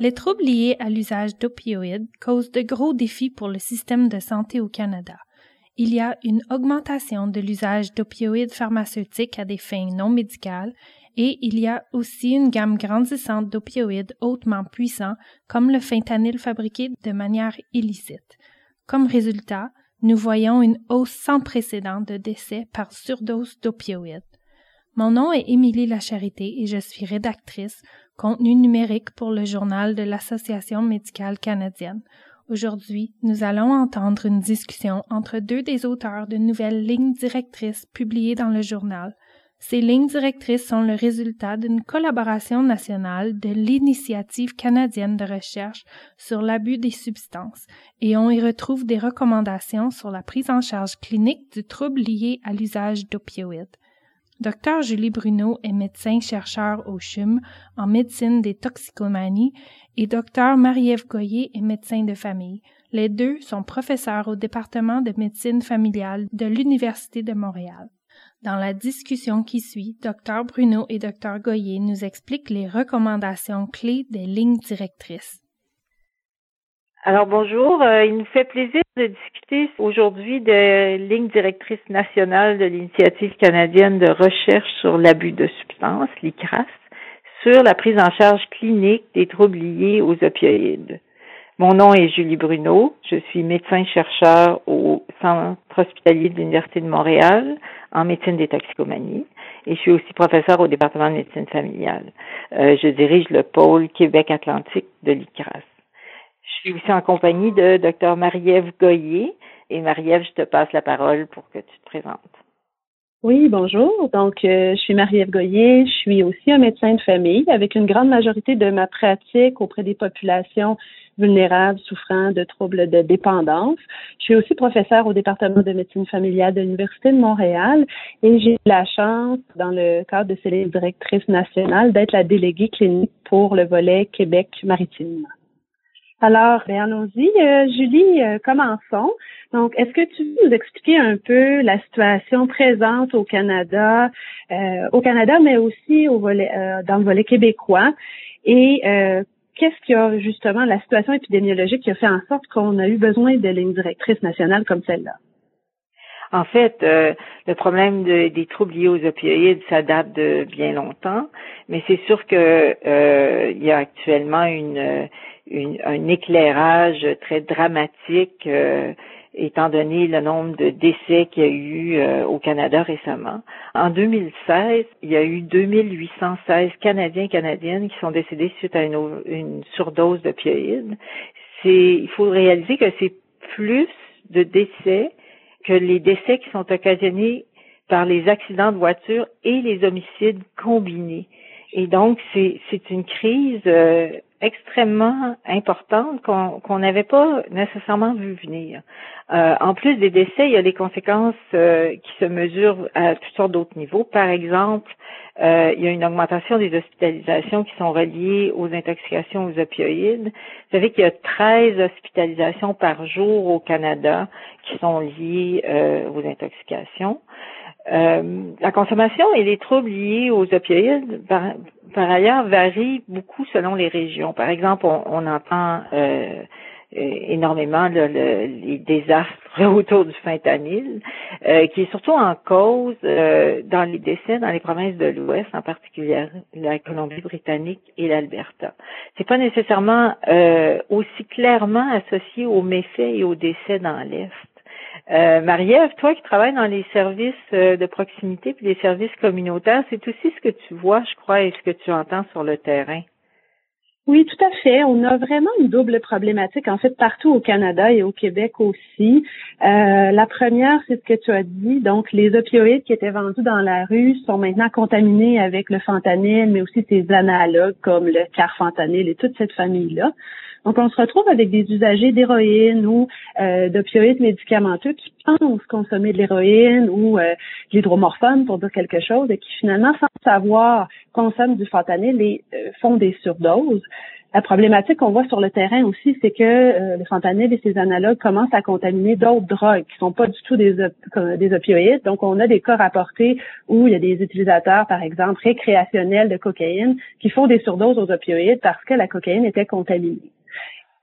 Les troubles liés à l'usage d'opioïdes causent de gros défis pour le système de santé au Canada. Il y a une augmentation de l'usage d'opioïdes pharmaceutiques à des fins non médicales et il y a aussi une gamme grandissante d'opioïdes hautement puissants comme le fentanyl fabriqué de manière illicite. Comme résultat, nous voyons une hausse sans précédent de décès par surdose d'opioïdes. Mon nom est Émilie Lacharité et je suis rédactrice contenu numérique pour le journal de l'Association médicale canadienne. Aujourd'hui, nous allons entendre une discussion entre deux des auteurs de nouvelles lignes directrices publiées dans le journal. Ces lignes directrices sont le résultat d'une collaboration nationale de l'Initiative canadienne de recherche sur l'abus des substances et on y retrouve des recommandations sur la prise en charge clinique du trouble lié à l'usage d'opioïdes. Dr Julie Bruno est médecin-chercheur au CHUM en médecine des toxicomanies et Dr Marie-Ève Goyer est médecin de famille. Les deux sont professeurs au département de médecine familiale de l'Université de Montréal. Dans la discussion qui suit, Dr Bruno et Dr Goyer nous expliquent les recommandations clés des lignes directrices. Alors bonjour, euh, il nous fait plaisir de discuter aujourd'hui de ligne directrice nationale de l'initiative canadienne de recherche sur l'abus de substances, l'ICRAS, sur la prise en charge clinique des troubles liés aux opioïdes. Mon nom est Julie Bruno, je suis médecin-chercheur au Centre hospitalier de l'Université de Montréal en médecine des toxicomanies et je suis aussi professeur au département de médecine familiale. Euh, je dirige le pôle Québec-Atlantique de l'ICRAS. Je suis aussi en compagnie de Dr Marie-Ève Goyer. Et Marie-Ève, je te passe la parole pour que tu te présentes. Oui, bonjour. Donc, euh, je suis Marie-Ève Goyer. Je suis aussi un médecin de famille avec une grande majorité de ma pratique auprès des populations vulnérables souffrant de troubles de dépendance. Je suis aussi professeure au département de médecine familiale de l'Université de Montréal et j'ai la chance, dans le cadre de ces directrices nationales, d'être la déléguée clinique pour le volet Québec maritime. Alors, ben allons-y. Euh, Julie, euh, commençons. Donc, est-ce que tu veux nous expliquer un peu la situation présente au Canada, euh, au Canada, mais aussi au volet, dans le volet québécois, et qu'est-ce qui a justement la situation épidémiologique qui a fait en sorte qu'on a eu besoin de lignes directrices nationales comme celle-là? En fait, le problème des troubles liés aux opioïdes, ça date de bien longtemps, mais c'est sûr que il y a actuellement une un éclairage très dramatique euh, étant donné le nombre de décès qu'il y a eu euh, au Canada récemment. En 2016, il y a eu 2816 Canadiens et Canadiennes qui sont décédés suite à une, une surdose d'opioïdes. C'est, il faut réaliser que c'est plus de décès que les décès qui sont occasionnés par les accidents de voiture et les homicides combinés. Et donc, c'est, une crise euh, extrêmement importante qu'on n'avait pas nécessairement vu venir. Euh, en plus des décès, il y a les conséquences euh, qui se mesurent à toutes sortes d'autres niveaux. Par exemple, euh, il y a une augmentation des hospitalisations qui sont reliées aux intoxications aux opioïdes. Vous savez qu'il y a 13 hospitalisations par jour au Canada qui sont liées aux intoxications. Euh, la consommation et les troubles liés aux opioïdes, par, ailleurs, varient beaucoup selon les régions. Par exemple, on, entend euh, énormément les désastres autour du fentanyl, euh, qui est surtout en cause dans les décès dans les provinces de l'Ouest, en particulier la Colombie-Britannique et l'Alberta. C'est pas nécessairement aussi clairement associé aux méfaits et aux décès dans l'Est. Euh, Marie-Ève, toi qui travailles dans les services euh, de proximité puis les services communautaires, c'est aussi ce que tu vois, je crois, et ce que tu entends sur le terrain. Oui, tout à fait. On a vraiment une double problématique, en fait, partout au Canada et au Québec aussi. Euh, la première, c'est ce que tu as dit. Donc, les opioïdes qui étaient vendus dans la rue sont maintenant contaminés avec le fentanyl, mais aussi ses analogues comme le carfentanyl et toute cette famille-là. Donc, on se retrouve avec des usagers d'héroïne ou euh, d'opioïdes médicamenteux qui consommer de l'héroïne ou euh, l'hydromorphone, pour dire quelque chose, et qui finalement, sans savoir consomment du fentanyl et font des surdoses. La problématique qu'on voit sur le terrain aussi, c'est que euh, le fentanyl et ses analogues commencent à contaminer d'autres drogues qui sont pas du tout des, des opioïdes. Donc, on a des cas rapportés où il y a des utilisateurs, par exemple, récréationnels de cocaïne qui font des surdoses aux opioïdes parce que la cocaïne était contaminée.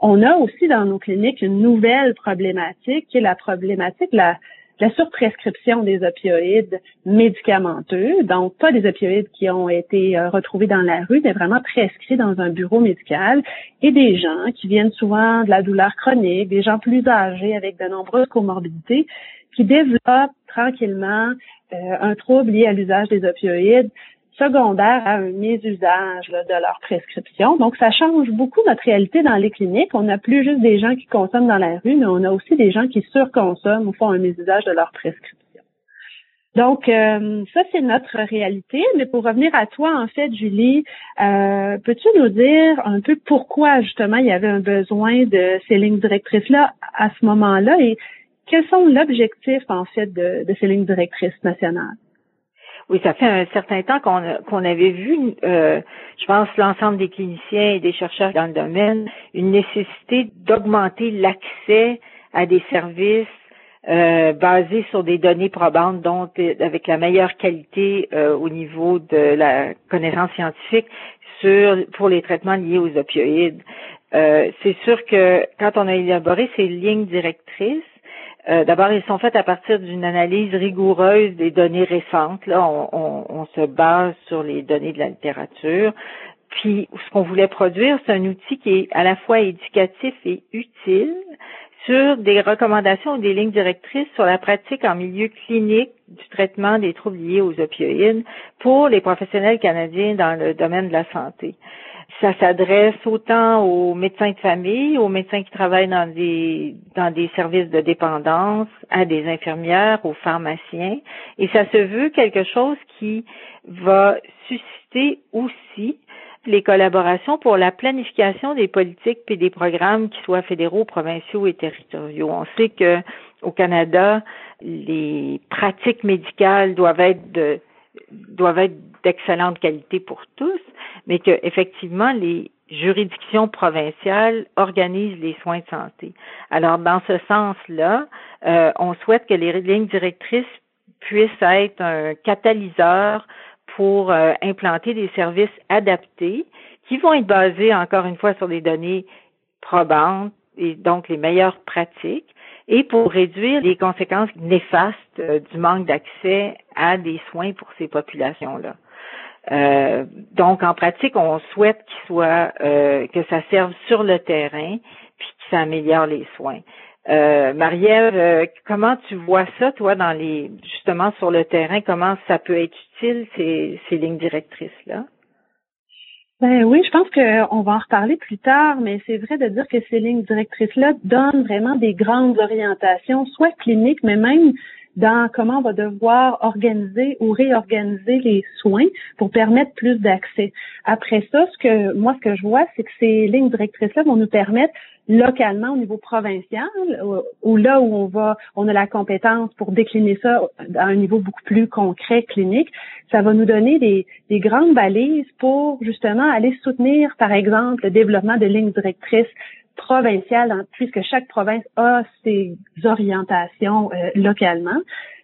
On a aussi dans nos cliniques une nouvelle problématique qui est la problématique la, la surprescription des opioïdes médicamenteux, donc pas des opioïdes qui ont été euh, retrouvés dans la rue, mais vraiment prescrits dans un bureau médical, et des gens qui viennent souvent de la douleur chronique, des gens plus âgés avec de nombreuses comorbidités, qui développent tranquillement euh, un trouble lié à l'usage des opioïdes secondaire à un mésusage de leur prescription. Donc, ça change beaucoup notre réalité dans les cliniques. On n'a plus juste des gens qui consomment dans la rue, mais on a aussi des gens qui surconsomment ou font un mésusage de leur prescription. Donc, euh, ça, c'est notre réalité. Mais pour revenir à toi, en fait, Julie, euh, peux-tu nous dire un peu pourquoi, justement, il y avait un besoin de ces lignes directrices-là à ce moment-là? Et quels sont l'objectif, en fait, de ces lignes directrices nationales? Oui, ça fait un certain temps qu'on qu'on avait vu, euh, je pense, l'ensemble des cliniciens et des chercheurs dans le domaine, une nécessité d'augmenter l'accès à des services euh, basés sur des données probantes, donc avec la meilleure qualité euh, au niveau de la connaissance scientifique sur pour les traitements liés aux opioïdes. Euh, c'est sûr que quand on a élaboré ces lignes directrices, euh, d'abord, ils sont faits à partir d'une analyse rigoureuse des données récentes. Là, on, se base sur les données de la littérature. Puis, ce qu'on voulait produire, c'est un outil qui est à la fois éducatif et utile sur des recommandations ou des lignes directrices sur la pratique en milieu clinique du traitement des troubles liés aux opioïdes pour les professionnels canadiens dans le domaine de la santé. Ça s'adresse autant aux médecins de famille, aux médecins qui travaillent dans des dans des services de dépendance, à des infirmières, aux pharmaciens, et ça se veut quelque chose qui va susciter aussi les collaborations pour la planification des politiques et des programmes qui soient fédéraux, provinciaux et territoriaux. On sait que au Canada, les pratiques médicales doivent être de doivent être d'excellente qualité pour tous, mais que effectivement les juridictions provinciales organisent les soins de santé. Alors dans ce sens-là, euh, on souhaite que les lignes directrices puissent être un catalyseur pour euh, implanter des services adaptés qui vont être basés encore une fois sur des données probantes et donc les meilleures pratiques et pour réduire les conséquences néfastes euh, du manque d'accès à des soins pour ces populations-là. Euh, donc, en pratique, on souhaite qu'il soit euh, que ça serve sur le terrain, puis que ça améliore les soins. Euh, Marie-Ève, comment tu vois ça, toi, dans les justement sur le terrain, comment ça peut être utile ces, ces lignes directrices-là? Ben oui, je pense qu'on va en reparler plus tard, mais c'est vrai de dire que ces lignes directrices-là donnent vraiment des grandes orientations, soit cliniques, mais même dans comment on va devoir organiser ou réorganiser les soins pour permettre plus d'accès. Après ça, ce que moi, ce que je vois, c'est que ces lignes directrices-là vont nous permettre localement au niveau provincial, ou là où on va, on a la compétence pour décliner ça à un niveau beaucoup plus concret, clinique, ça va nous donner des, des grandes balises pour justement aller soutenir, par exemple, le développement de lignes directrices provinciale, hein, puisque chaque province a ses orientations euh, localement.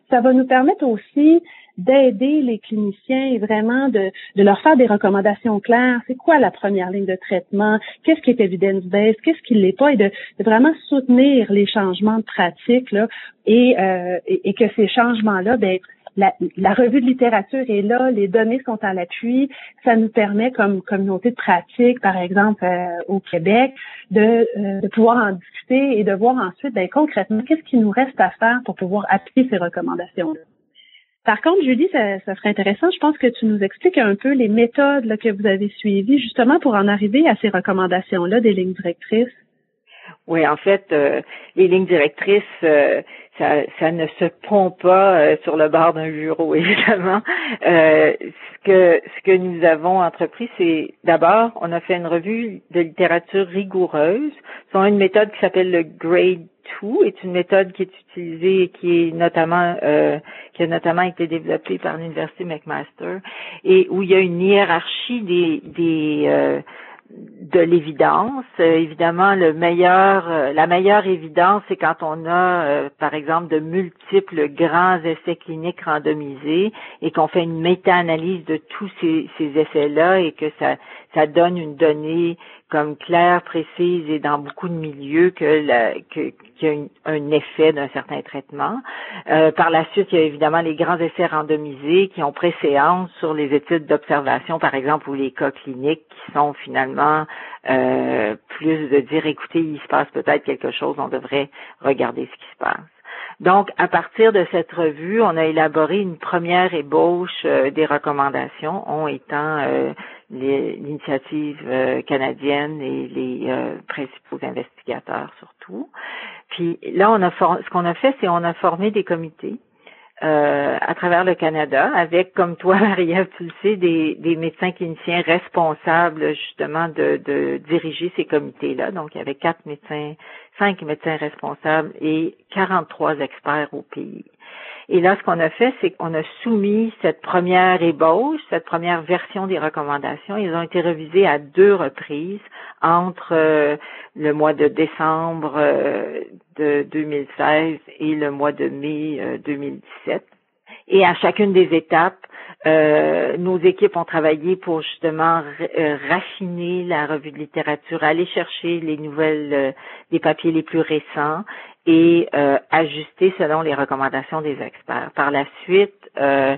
Ça va nous permettre aussi d'aider les cliniciens et vraiment de, de, leur faire des recommandations claires. C'est quoi la première ligne de traitement? Qu'est-ce qui est evidence-based? Qu'est-ce qui ne l'est pas? Et de, de, vraiment soutenir les changements de pratique là, et, euh, et, que ces changements-là, ben, la, revue de littérature est là, les données sont à l'appui. Ça nous permet, comme communauté de pratique, par exemple euh, au Québec, de, euh, de, pouvoir en discuter et de voir ensuite, ben, concrètement, qu'est-ce qu'il nous reste à faire pour pouvoir appliquer ces recommandations-là. Par contre, Julie, ça, ça, serait intéressant, je pense que tu nous expliques un peu les méthodes là, que vous avez suivies justement pour en arriver à ces recommandations-là des lignes directrices. Oui, en fait, euh, les lignes directrices, ça, ça ne se pond pas euh, sur le bord d'un bureau, évidemment. Euh, ce que ce que nous avons entrepris, c'est d'abord, on a fait une revue de littérature rigoureuse. C'est une méthode qui s'appelle le Grade 2, est une méthode qui est utilisée et qui est notamment euh, qui a notamment été développée par l'université McMaster et où il y a une hiérarchie des des euh, de l'évidence. Euh, évidemment, le meilleur, euh, la meilleure évidence, c'est quand on a, euh, par exemple, de multiples grands essais cliniques randomisés et qu'on fait une méta-analyse de tous ces, ces essais-là et que ça, ça donne une donnée comme claire, précise et dans beaucoup de milieux que qu'il y a un effet d'un certain traitement. Euh, par la suite, il y a évidemment les grands essais randomisés qui ont préséance sur les études d'observation, par exemple, ou les cas cliniques qui sont finalement euh, plus de dire, écoutez, il se passe peut-être quelque chose, on devrait regarder ce qui se passe. Donc, à partir de cette revue, on a élaboré une première ébauche euh, des recommandations, on étant euh, l'initiative euh, canadienne et les principaux investigateurs surtout. Puis là, on a ce qu'on a fait, c'est on a formé des comités euh, à travers le Canada, avec, comme toi, Marie-Ève, tu le sais, des, des médecins cliniciens responsables justement de, de diriger ces comités-là. Donc, il y avait quatre médecins, cinq médecins responsables et 43 experts au pays. Et là, ce qu'on a fait, c'est qu'on a soumis cette première ébauche, cette première version des recommandations. Ils ont été revisés à deux reprises entre euh, le mois de décembre euh, de 2016 et le mois de mai 2017. Euh, et à chacune des étapes, nos équipes ont travaillé pour justement raffiner la revue de littérature, aller chercher les nouvelles, les papiers les plus récents et euh, ajuster selon les recommandations des experts. Par la suite, euh,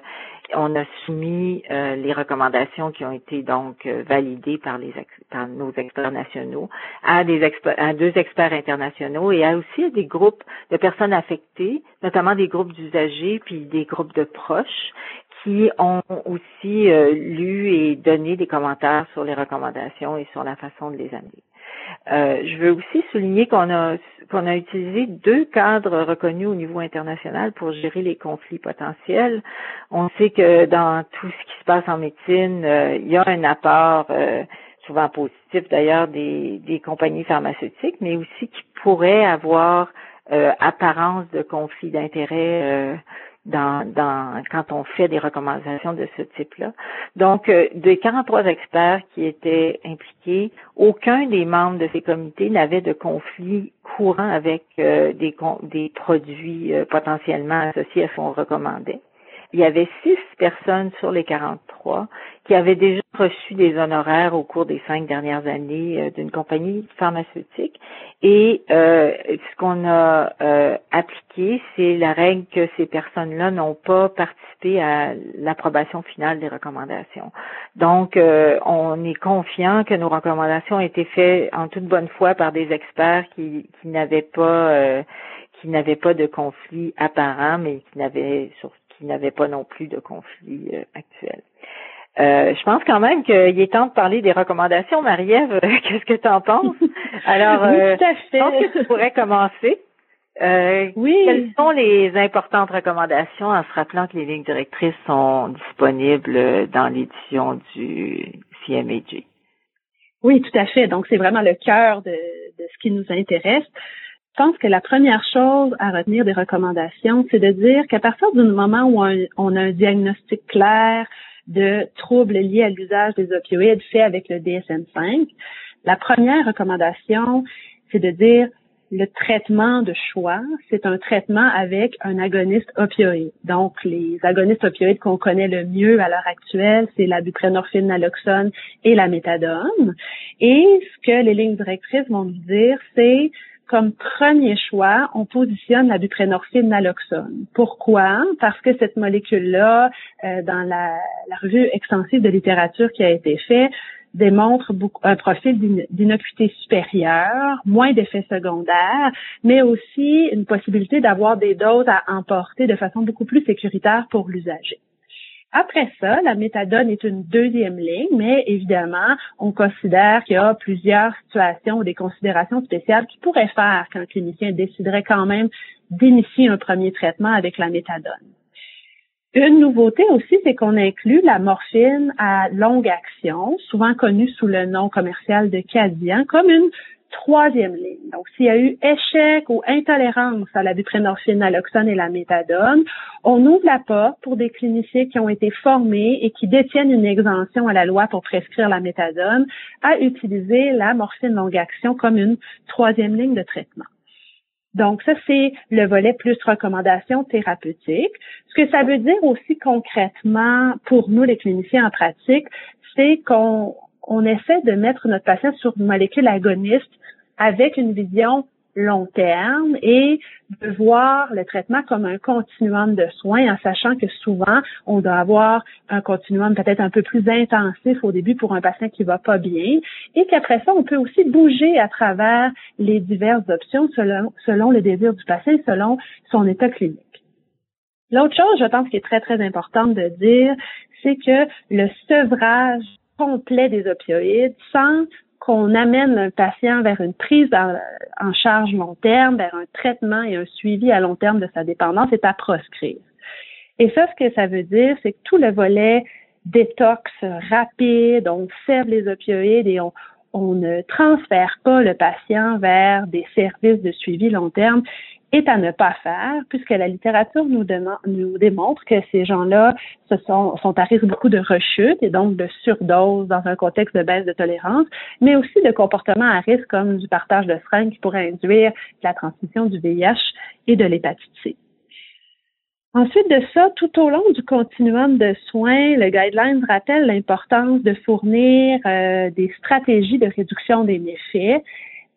on a soumis euh, les recommandations qui ont été donc euh, validées par les par nos experts nationaux à des à deux experts internationaux et à aussi à des groupes de personnes affectées, notamment des groupes d'usagers puis des groupes de proches qui ont aussi lu et donné des commentaires sur les recommandations et sur la façon de les amener. Euh, je veux aussi souligner qu'on a qu'on a utilisé deux cadres reconnus au niveau international pour gérer les conflits potentiels. On sait que dans tout ce qui se passe en médecine, euh, il y a un apport euh, souvent positif d'ailleurs des, des compagnies pharmaceutiques, mais aussi qui pourrait avoir apparence de conflit d'intérêt dans, dans, quand on fait des recommandations de ce type-là. Donc, euh, des 43 experts qui étaient impliqués, aucun des membres de ces comités n'avait de conflit courant avec euh, des, des produits euh, potentiellement associés à ce qu'on recommandait. Il y avait six personnes sur les 43 qui avaient déjà reçu des honoraires au cours des cinq dernières années euh, d'une compagnie pharmaceutique. Et euh, ce qu'on a euh, appliqué, c'est la règle que ces personnes-là n'ont pas participé à l'approbation finale des recommandations. Donc, on est confiant que nos recommandations ont été faites en toute bonne foi par des experts qui, qui n'avaient pas qui n'avaient pas de conflit apparent, mais qui n'avaient surtout qui n'avait pas non plus de conflit euh, actuel. Euh, je pense quand même qu'il est temps de parler des recommandations. Marie-Ève, qu'est-ce que tu en penses? Alors, euh, je pense que tu pourrais commencer. oui. Quelles sont les importantes recommandations en se rappelant que les lignes directrices sont disponibles dans l'édition du CMAG? Oui, tout à fait. Donc, c'est vraiment le cœur de, de ce qui nous intéresse. Je pense que la première chose à retenir des recommandations, c'est de dire qu'à partir du moment où on, a un diagnostic clair de troubles liés à l'usage des opioïdes fait avec le DSM-5, la première recommandation, c'est de dire le traitement de choix, c'est un traitement avec un agoniste opioïde. Donc, les agonistes opioïdes qu'on connaît le mieux à l'heure actuelle, c'est la buprenorphine, naloxone et la méthadone. Et ce que les lignes directrices vont nous dire, c'est comme premier choix, on positionne la buprénorphine naloxone. Pourquoi? Parce que cette molécule-là, euh, dans la, revue extensive de littérature qui a été faite, démontre un profil d'innocuité supérieure, moins d'effets secondaires, mais aussi une possibilité d'avoir des doses à emporter de façon beaucoup plus sécuritaire pour l'usager. Après ça, la méthadone est une deuxième ligne, mais évidemment, on considère qu'il y a plusieurs situations ou des considérations spéciales qui pourraient faire qu'un clinicien déciderait quand même d'initier un premier traitement avec la méthadone. Une nouveauté aussi, c'est qu'on inclut la morphine à longue action, souvent connue sous le nom commercial de Cadian, comme une troisième ligne. Donc, s'il y a eu échec ou intolérance à la buprénorphine, naloxone et la méthadone, on ouvre la porte pour des cliniciens qui ont été formés et qui détiennent une exemption à la loi pour prescrire la méthadone à utiliser la morphine longue action comme une troisième ligne de traitement. Donc, ça, c'est le volet plus recommandation thérapeutique. Ce que ça veut dire aussi concrètement pour nous, les cliniciens en pratique, c'est qu'on on essaie de mettre notre patient sur une molécule agoniste avec une vision long terme et de voir le traitement comme un continuum de soins en sachant que souvent on doit avoir un continuum peut-être un peu plus intensif au début pour un patient qui va pas bien et qu'après ça on peut aussi bouger à travers les diverses options selon, selon le désir du patient selon son état clinique. L'autre chose, je pense, qui est très, très importante de dire, c'est que le sevrage complet des opioïdes sans qu'on amène un patient vers une prise en, charge long terme, vers un traitement et un suivi à long terme de sa dépendance est à proscrire. Et ça, ce que ça veut dire, c'est que tout le volet détox rapide, on sève les opioïdes et on, on ne transfère pas le patient vers des services de suivi long terme est à ne pas faire, puisque la littérature nous, nous démontre que ces gens-là sont, sont à risque beaucoup de rechute et donc de surdose dans un contexte de baisse de tolérance, mais aussi de comportements à risque comme du partage de seringues qui pourrait induire la transmission du VIH et de l'hépatite C. Ensuite de ça, tout au long du continuum de soins, le guideline rappelle l'importance de fournir euh, des stratégies de réduction des méfaits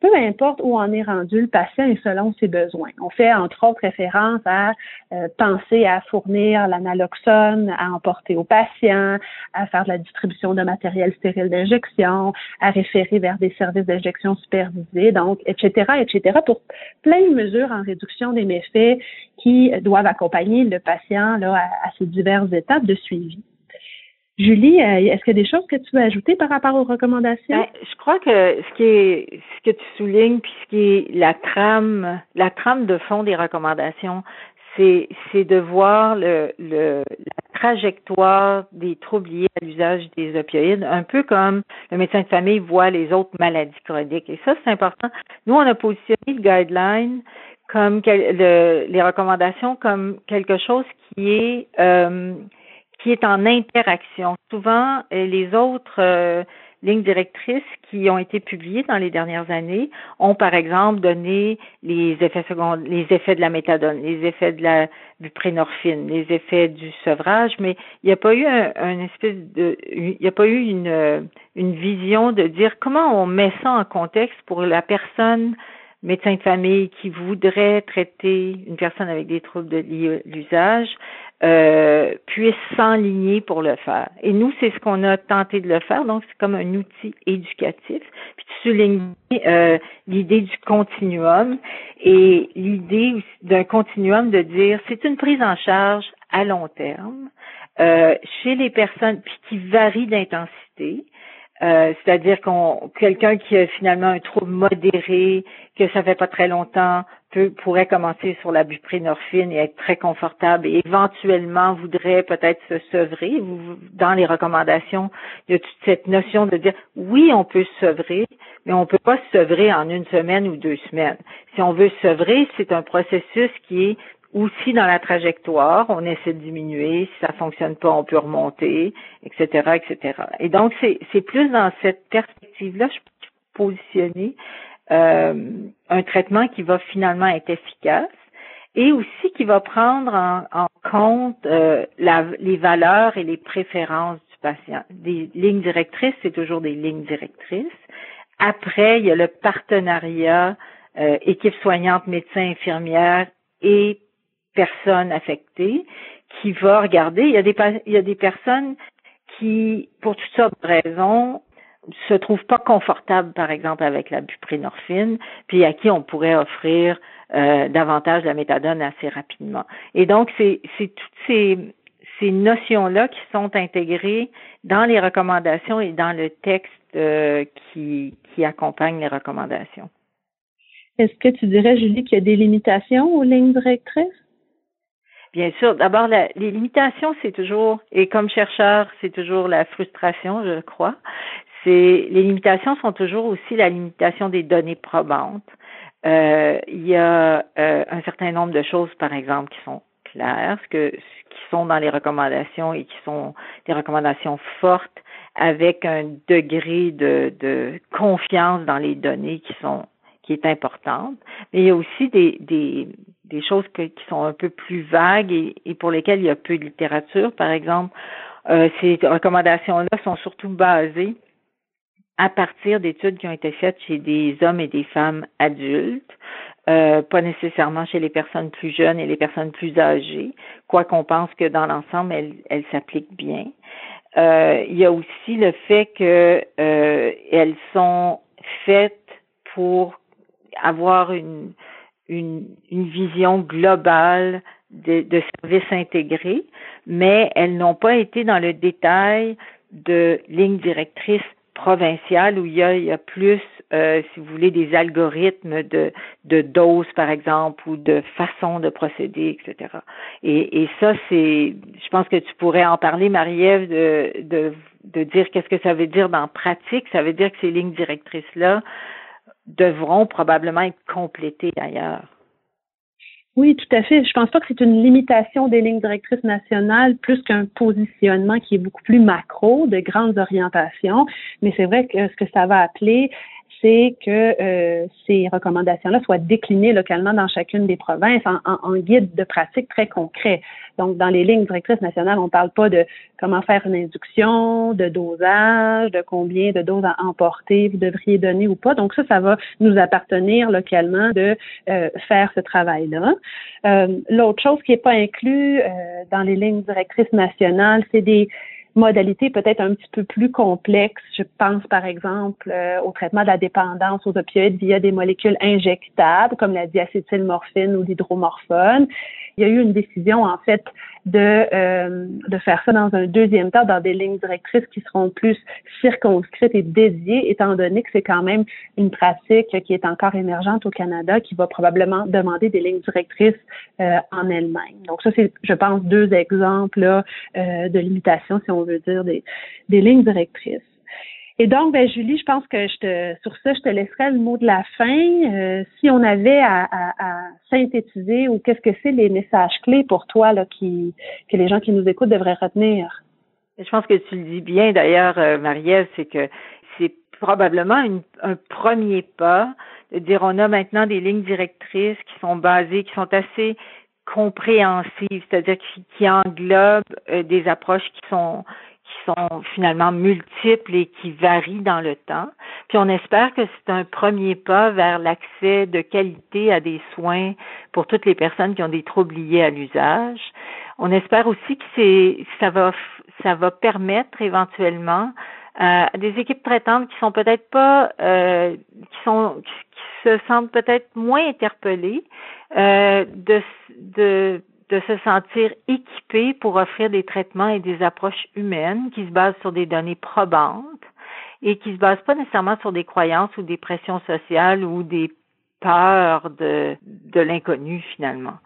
peu importe où en est rendu le patient et selon ses besoins. On fait entre autres référence à euh, penser à fournir l'analoxone à emporter au patient, à faire de la distribution de matériel stérile d'injection, à référer vers des services d'injection supervisés, donc etc., etc., pour plein de mesures en réduction des méfaits qui doivent accompagner le patient là, à, à ces diverses étapes de suivi. Julie, euh, est-ce qu'il y a des choses que tu veux ajouter par rapport aux recommandations? Ben, je crois que ce qui est ce que tu soulignes, puis ce qui est la trame, la trame de fond des recommandations, c'est c'est de voir le, le la trajectoire des troubles liés à l'usage des opioïdes, un peu comme le médecin de famille voit les autres maladies chroniques. Et ça, c'est important. Nous, on a positionné le guideline comme le, les recommandations comme quelque chose qui est euh, qui est en interaction. Souvent, euh, les autres euh, lignes directrices qui ont été publiées dans les dernières années ont, par exemple, donné les effets secondaires, les effets de la méthadone, les effets de la buprenorphine, les effets du sevrage, mais il n'y a pas eu un, espèce de, il n'y a pas eu une vision de dire comment on met ça en contexte pour la personne médecin de famille qui voudrait traiter une personne avec des troubles de l'usage, euh, puisse s'enligner pour le faire. Et nous, c'est ce qu'on a tenté de le faire, donc c'est comme un outil éducatif. Puis tu soulignes euh, l'idée du continuum et l'idée d'un continuum de dire c'est une prise en charge à long terme euh, chez les personnes puis qui varie d'intensité. Euh, c'est-à-dire qu'on quelqu'un qui a finalement un trouble modéré, que ça fait pas très longtemps, peut, pourrait commencer sur la buprenorphine et être très confortable et éventuellement voudrait peut-être se sevrer. Dans les recommandations, il y a toute cette notion de dire oui, on peut se sevrer, mais on peut pas se sevrer en une semaine ou deux semaines. Si on veut se sevrer, c'est un processus qui est aussi dans la trajectoire, on essaie de diminuer, si ça fonctionne pas, on peut remonter, etc., etc. Et donc, c'est, plus dans cette perspective-là, je peux positionner euh, un traitement qui va finalement être efficace et aussi qui va prendre en, compte euh, la, les valeurs et les préférences du patient. Des lignes directrices, c'est toujours des lignes directrices. Après, il y a le partenariat euh, équipe soignante, médecin, infirmière et personnes affectées qui va regarder. Il y a des, il y a des personnes qui, pour toutes sortes de raisons, se trouvent pas confortables, par exemple, avec la buprenorphine, puis à qui on pourrait offrir euh, davantage la méthadone assez rapidement. Et donc, c'est, c'est toutes ces, ces notions-là qui sont intégrées dans les recommandations et dans le texte euh, qui, qui accompagne les recommandations. Est-ce que tu dirais, Julie, qu'il y a des limitations aux lignes directrices? Bien sûr. D'abord, les limitations, c'est toujours, et comme chercheur, c'est toujours la frustration, je crois. C'est les limitations sont toujours aussi la limitation des données probantes. Euh, il y a euh, un certain nombre de choses, par exemple, qui sont claires, ce que, qui sont dans les recommandations et qui sont des recommandations fortes avec un degré de, de confiance dans les données qui sont qui est importante, mais il y a aussi des, des, des choses qui sont un peu plus vagues et, et, pour lesquelles il y a peu de littérature. Par exemple, euh, ces recommandations-là sont surtout basées à partir d'études qui ont été faites chez des hommes et des femmes adultes, euh, pas nécessairement chez les personnes plus jeunes et les personnes plus âgées, quoi qu'on pense que dans l'ensemble, elles, elles s'appliquent bien. Euh, il y a aussi le fait que euh, elles sont faites pour avoir une, une, une vision globale de, de services intégrés, mais elles n'ont pas été dans le détail de lignes directrices provinciales où il y a, il y a plus, euh, si vous voulez, des algorithmes de, de doses, par exemple, ou de façon de procéder, etc. Et, et ça, c'est, je pense que tu pourrais en parler, Marie-Ève, de, de, de dire qu'est-ce que ça veut dire dans pratique. Ça veut dire que ces lignes directrices-là devront probablement être complétées ailleurs. Oui, tout à fait. Je pense pas que c'est une limitation des lignes directrices nationales plus qu'un positionnement qui est beaucoup plus macro, de grandes orientations. Mais c'est vrai que ce que ça va appeler, que euh, ces recommandations-là soient déclinées localement dans chacune des provinces en, guide de pratique très concret. Donc, dans les lignes directrices nationales, on ne parle pas de comment faire une induction, de dosage, de combien de doses à emporter vous devriez donner ou pas. Donc, ça, ça va nous appartenir localement de euh, faire ce travail-là. Euh, L'autre chose qui n'est pas inclus euh, dans les lignes directrices nationales, c'est des modalités peut-être un petit peu plus complexes. Je pense par exemple euh, au traitement de la dépendance aux opioïdes via des molécules injectables comme la diacétylmorphine ou l'hydromorphone. Il y a eu une décision en fait de euh, de faire ça dans un deuxième temps dans des lignes directrices qui seront plus circonscrites et dédiées, étant donné que c'est quand même une pratique qui est encore émergente au Canada, qui va probablement demander des lignes directrices euh, en elle-même. Donc ça, c'est, je pense, deux exemples là, euh, de limitations, si on veut dire, des, des lignes directrices. Et donc, ben, Julie, je pense que je te, sur ça, je te laisserai le mot de la fin. Euh, si on avait à, à, synthétiser ou qu'est-ce que c'est les messages clés pour toi là, qui, que les gens qui nous écoutent devraient retenir? Je pense que tu le dis bien d'ailleurs, euh, Marielle, c'est que c'est probablement une, un premier pas de dire on a maintenant des lignes directrices qui sont basées, qui sont assez compréhensives, c'est-à-dire qui, qui englobent euh, des approches qui sont sont finalement multiples et qui varient dans le temps. Puis on espère que c'est un premier pas vers l'accès de qualité à des soins pour toutes les personnes qui ont des troubles liés à l'usage. On espère aussi que c'est ça va ça va permettre éventuellement euh, à des équipes traitantes qui sont peut-être pas euh, qui sont qui se sentent peut-être moins interpellées euh, de de de se sentir équipé pour offrir des traitements et des approches humaines qui se basent sur des données probantes et qui se basent pas nécessairement sur des croyances ou des pressions sociales ou des peurs de, de l'inconnu finalement.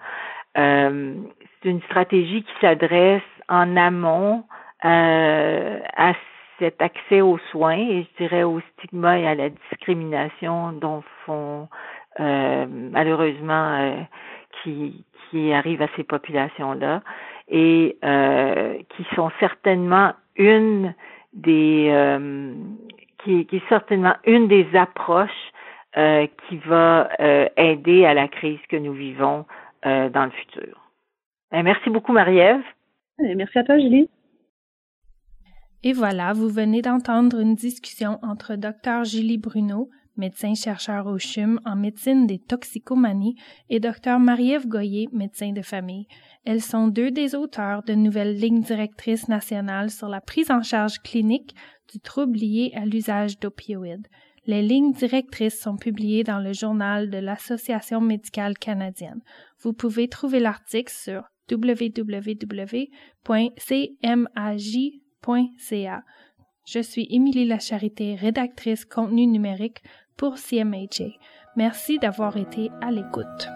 Euh, c'est une stratégie qui s'adresse en amont euh, à cet accès aux soins et je dirais au stigma et à la discrimination dont font euh, malheureusement euh, qui, qui arrivent à ces populations-là et euh, qui sont certainement une des euh, qui, qui, est certainement une des approches euh, qui va euh, aider à la crise que nous vivons euh, dans le futur. Ben, merci beaucoup, Marie-Ève. Merci à toi, Julie. Et voilà, vous venez d'entendre une discussion entre Dr. Julie Bruno, médecin-chercheur au CHUM en médecine des toxicomanies, et Dr. Marie-Ève Goyer, médecin de famille. Elles sont deux des auteurs de nouvelles lignes directrices nationales sur la prise en charge clinique du trouble lié à l'usage d'opioïdes. Les lignes directrices sont publiées dans le journal de l'Association médicale canadienne. Vous pouvez trouver l'article sur www.cmaj.ca. Je suis Émilie Lacharité, rédactrice contenu numérique pour CMHA. Merci d'avoir été à l'écoute.